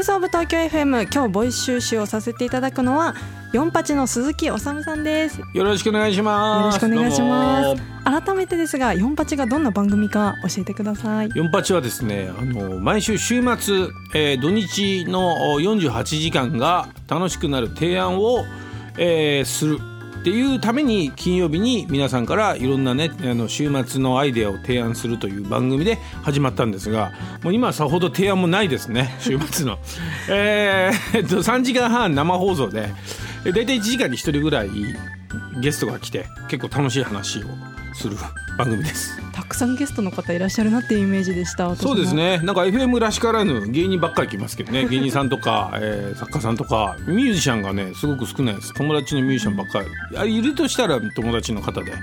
イスオブ東京 FM 今日ボイス収集をさせていただくのは四八の鈴木治さんです。よろしくお願いします。よろしくお願いします。改めてですが四八がどんな番組か教えてください。四八はですねあの毎週週末、えー土日のお48時間が楽しくなる提案を、えーするっていうために金曜日に皆さんからいろんなねあの週末のアイデアを提案するという番組で始まったんですがもう今はさほど提案もないですね 週末の。えっと3時間半生放送でえ大体1時間に1人ぐらいゲストが来て結構楽しい話をする番組です。たくさんゲストの方いらっしゃるなっていうイメージでしたそうですね。なんか FM らしからぬ芸人ばっかり来ますけどね。芸人さんとか、えー作家さんとかミュージシャンがねすごく少ないです。友達のミュージシャンばっかり。あいるとしたら友達の方で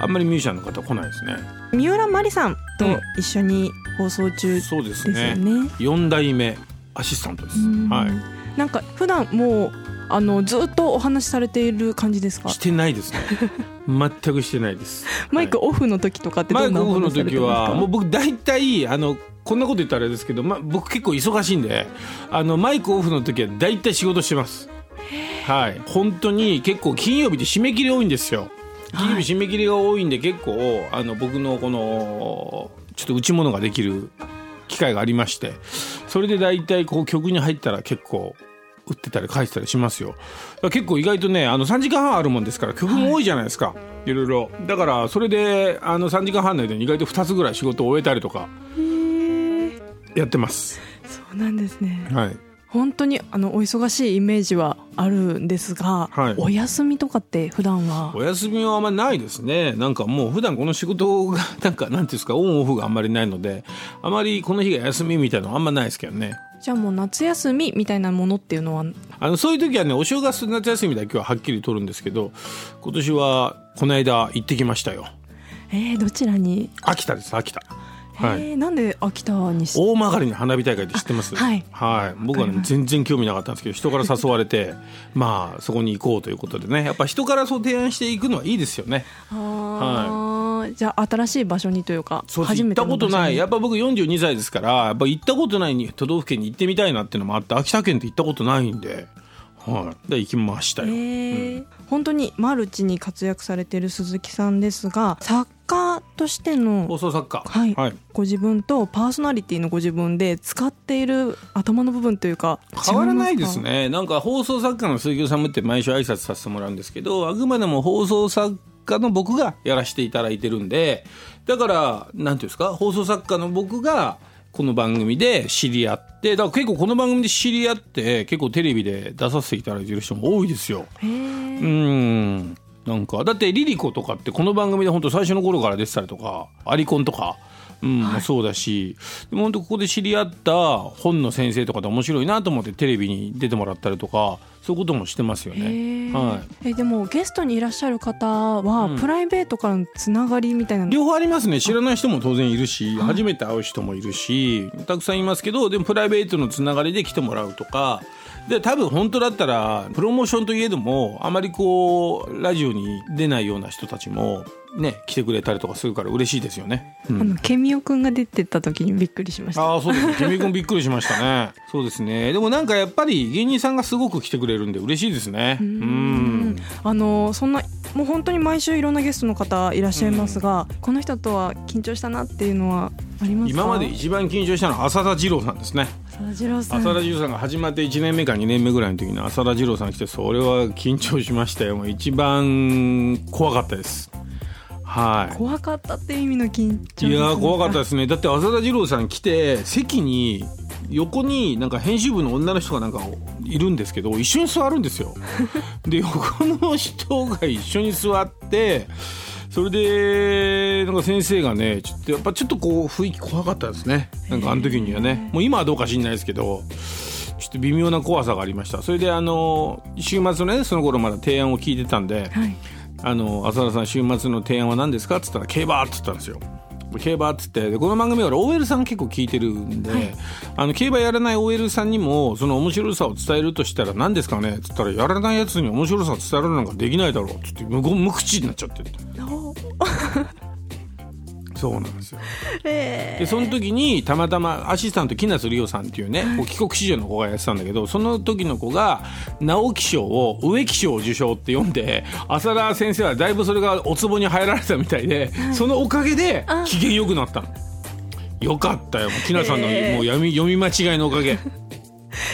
あんまりミュージシャンの方来ないですね。三浦真理さんうんと一緒に放送中ですそうですよね。ね4代目アシスタントです。うん。はい。なんか普段もうあのずっとお話しされている感じですか？してないですね。全くしてないです。マイクオフの時とかってマどんなおイクオフの時話されてますかはもう僕大体あのこんなこと言ったらあれですけど、ま、僕結構忙しいんであのマイクオフの時は大体仕事してます。はい。本当に結構金曜日で締め切り多いんですよ。金曜日締め切りが多いんで結構あの僕のこのちょっと打ち物ができる機会がありましてそれで大体こう曲に入ったら結構打ってたり書いてたりしますよ。結構意外とねあの3時間半あるもんですから曲も多いじゃないですか、い、ろいろ。だからそれであの3時間半の間に意外と2つぐらい仕事を終えたりとかやってます。そうなんですね。はい。本当にあのお忙しいイメージはあるんですが、はい。お休みとかって普段は？お休みはあんまりないですね。なんかもう普段この仕事がなんかなんていうんですかオンオフがあんまりないのであまりこの日が休みみたいなのはあんまないですけどねじゃあもう夏休みみたいなものっていうのは？あのそういう時はねお正月と夏休みだけははっきり取るんですけど今年はこの間行ってきましたよ。えー、どちらに、秋田です秋田はい。えーなんで秋田にし大曲の花火大会って知ってます？はい。はい、僕は、ね、全然興味なかったんですけど人から誘われて まあそこに行こうということでね。やっぱ人からそう提案していくのはいいですよね。あー、じゃあ新しい場所にというかそう初め行ってたことない。ややっぱ僕42歳ですからやっぱ行ったことない都道府県に行ってみたいなっていうのもあって秋田県って行ったことないんで、はい、で行きましたえよ、ー。本当にマルチに活躍されている鈴木さんですが作家としての放送作家。はい。はい、ご自分とパーソナリティのご自分で使っている頭の部分というか変わらないですかねなんか放送作家の鈴木さんもって毎週挨拶させてもらうんですけどあくまでも放送作家の僕がやらせていただいてるんでだからなんていうんですか放送作家の僕がこの番組で知り合ってだから結構この番組で知り合って結構テレビで出させていただいてる人も多いですよ。へー。うんなんかだってリリコとかってこの番組で本当最初の頃から出てたりとかアリコンとか。うん、もそうだしでも本当ここで知り合った本の先生とかで面白いなと思ってテレビに出てもらったりとかそういうこともしてますよへね。ー。はえでもゲストにいらっしゃる方は、うん。プライベートからのつながりみたいなの？両方ありますね。知らない人も当然いるし初めて会う人もいるしたくさんいますけどでもプライベートのつながりで来てもらうとかで多分本当だったらプロモーションといえどもあまりこうラジオに出ないような人たちもね来てくれたりとかするから嬉しいですよね。うんあのケミオくんが出てた時にびっくりしましたああそうですね。ケミ君びっくりしましたね。そうですね。でもなんかやっぱり芸人さんがすごく来てくれるんで嬉しいですね。うん。あのそんなもう本当に毎週いろんなゲストの方いらっしゃいますが、この人とは緊張したなっていうのはありますか？今まで一番緊張したのは浅田二郎さんですね。浅田次郎さんが始まって1年目か2年目ぐらいの時に浅田二郎さん来てそれは緊張しましたよ。もう一番怖かったです。はい。怖かったって意味の緊張いやー怖かったでですねだって浅田二郎さん来て席に横になんか編集部の女の人がなんかいるんですけど一緒に座るんですよで横の人が一緒に座ってそれでなんか先生がねちょっとやっぱちょっとこう雰囲気怖かったですね。なんかあの時にはね。もう今はどうか知んないですけどちょっと微妙な怖さがありました。それであの週末のねその頃まだ提案を聞いてたんで、はい。あの浅田さん週末の提案は何ですか？っつったら競馬っつったんですよ競馬っつってでこの番組は俺 OL さん結構聞いてるんで、あの競馬やらない OL さんにもその面白さを伝えるとしたら何ですかねっつったらやらないやつに面白さを伝えるなんかできないだろうっつって無言無口になっちゃってそうなんですよ。えでその時にたまたまアシスタント木梨里夫さんっていうね、帰国子女の子がやってたんだけどその時の子が直木賞を植木賞受賞って読んで浅田先生はだいぶそれがお壺に入られたみたいで、そのおかげで機嫌良くなったの。よかったよ。木梨さんの、えー。もう読み読み間違いのおかげ。ー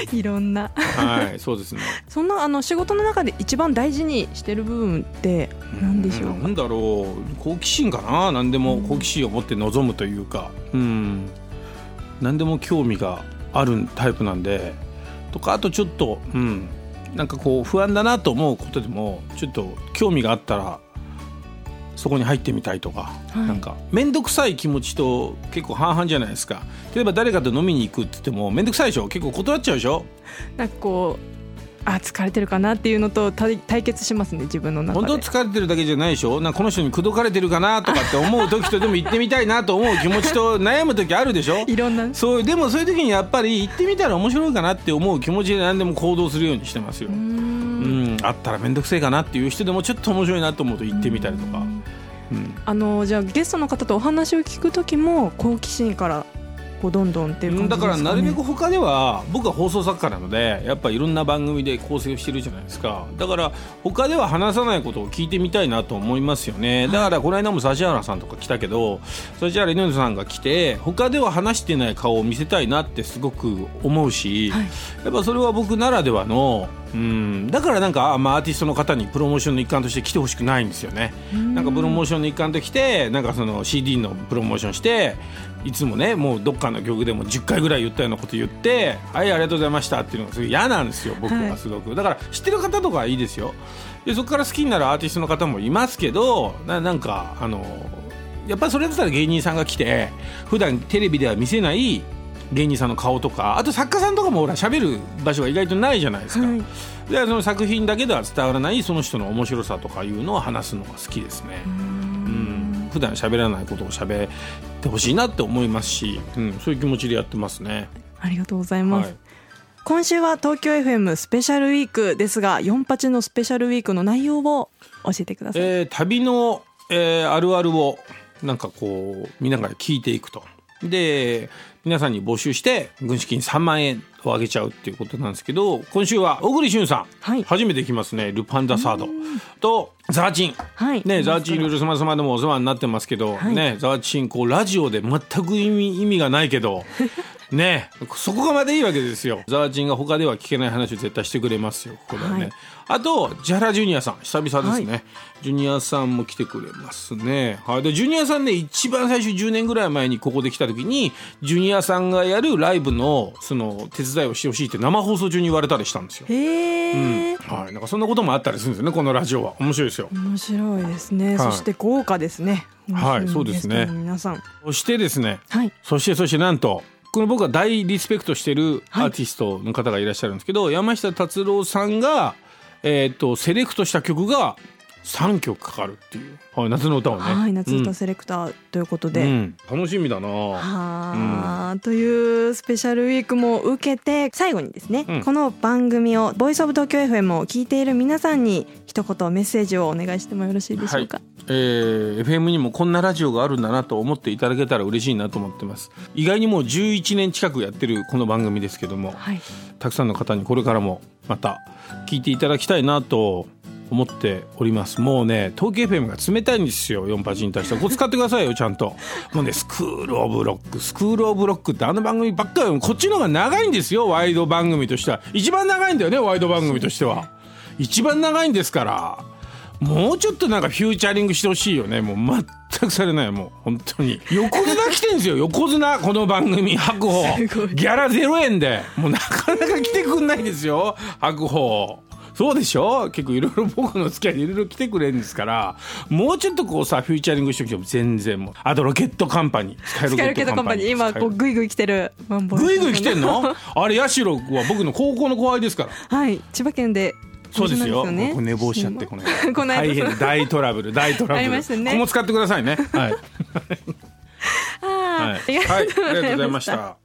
いろんな。はいそうですね。そんなあの仕事の中で一番大事にしてる部分って何でしょうか、なんだろう好奇心かな。何でも好奇心を持って臨むというか。うん。何でも興味があるタイプなんで。とかあとちょっとうん。なんかこう不安だなと思うことでもちょっと興味があったらそこに入ってみたいとか、はい。なんか面倒くさい気持ちと結構半々じゃないですか。例えば誰かと飲みに行くって言っても面倒くさいでしょ？結構断っちゃうでしょ？なんかこうあ疲れてるかなっていうのと対対決しますね自分の中本で当疲れてるだけじゃないでしょ？なんかこの人に口説かれてるかなとかって思う時とでも行ってみたいなと思う気持ちと悩む時あるでしょ？いろんな。そうでもそういう時にやっぱり行ってみたら面白いかなって思う気持ちで何でも行動するようにしてますよ。うん。あったら面倒くせえかなっていう人でもちょっと面白いなと思うと行ってみたりとか、うん。あのじゃあゲストの方とお話を聞く時も好奇心からこうどんどんっていう感じだか、らなるべく他では僕は放送作家なのでやっぱいろんな番組で構成をしてるじゃないですか。だから他では話さないことを聞いてみたいなと思いますよね。だからこの間も指原さんとか来たけど指原稲本さんが来て他では話してない顔を見せたいなってすごく思うし、はい。やっぱそれは僕ならではのうん。だからなんかあ、まあ、アーティストの方にプロモーションの一環として来てほしくないんですよね。なんかプロモーションの一環と来てなんかその CD のプロモーションしていつもねもうどっかの曲でも10回ぐらい言ったようなこと言って「はいありがとうございました」っていうのがすごい嫌なんですよ僕はすごく、だから知ってる方とかはいいですよ。でそこから好きになるアーティストの方もいますけどななんかあのやっぱりそれだったら芸人さんが来て普段テレビでは見せない芸人さんの顔とかあと作家さんとかもほら喋る場所が意外とないじゃないですか、はい。でその作品だけでは伝わらないその人の面白さとかいうのを話すのが好きですね。うん。普段喋らないことを喋ってほしいなって思いますし、うん、そういう気持ちでやってますね。ありがとうございます、はい。今週は東京 FM スペシャルウィークですが48のスペシャルウィークの内容を教えてください、えー旅の、えーあるあるをなんかこう見ながら聞いていくと。で皆さんに募集して軍資金3万円をあげちゃうっていうことなんですけど今週は小栗旬さん、はい。初めて来ますねルパンダサード。とザーチン。はい。ね、ザーチンいろいろ様々でもお世話になってますけど、はい。ね、ザーチンこうラジオで全く意味意味がないけど ね。そこがまでいいわけですよ。ザーチンが他では聞けない話を絶対してくれますよ。ここではね、はい。あと千原ジュニアさん。久々ですね、はジュニアさんも来てくれますね、はい、でジュニアさんね一番最初10年ぐらい前にここで来た時にジュニアさんがやるライブのその手伝いをしてほしいって生放送中に言われたりしたんですよ、へえ、はい、なんかそんなこともあったりするんですよねこのラジオは。面白いですよ。面白いですね、はい。そして豪華ですね。はい。そうですね。皆さん。そしてですね。はい。そしてそしてなんとこの僕が大リスペクトしてるアーティストの方がいらっしゃるんですけど、山下達郎さんが、えー、とセレクトした曲が3曲かかるっていう、はい、夏の歌をね。はい夏歌セレクターということで、うん。うん楽しみだな。はあ、というスペシャルウィークも受けて最後にですね、うん。この番組をボイスオブ東京 FM を聞いている皆さんに一言メッセージをお願いしてもよろしいでしょうか、えー FM にもこんなラジオがあるんだなと思っていただけたら嬉しいなと思ってます。意外にもう11年近くやってるこの番組ですけどもはい。たくさんの方にこれからもまた聞いていただきたいなと思っております。もうね東京 FM が冷たいんですよ。48に対して。ここ使ってくださいよちゃんと。もうねスクール・オブ・ロック。スクール・オブ・ロックってあの番組ばっかり。こっちの方が長いんですよワイド番組としては。一番長いんだよねワイド番組としては。一番長いんですからもうちょっとなんかフューチャリングしてほしいよね。もう全くされない。もう本当に。横綱来てんですよ。横綱この番組。白鵬。ギャラ0円でもうなかなか来てくんないですよ。白鵬。そうでしょ？結構いろいろ僕の付き合いでいろいろ来てくれるんですから。もうちょっとこうさフューチャリングしておきても全然もう。あとロケットカンパニー。スカイロケットカンパニー。今こうグイグイ来てる。グイグイ来てんの？あれ八代は僕の高校の後輩ですから。はい。千葉県でそうですよ。寝坊しちゃってこのこの間大変大トラブル大トラブル。ありましたねここも使ってくださいね。はい。い。ありがとうはい。ありがとうございました。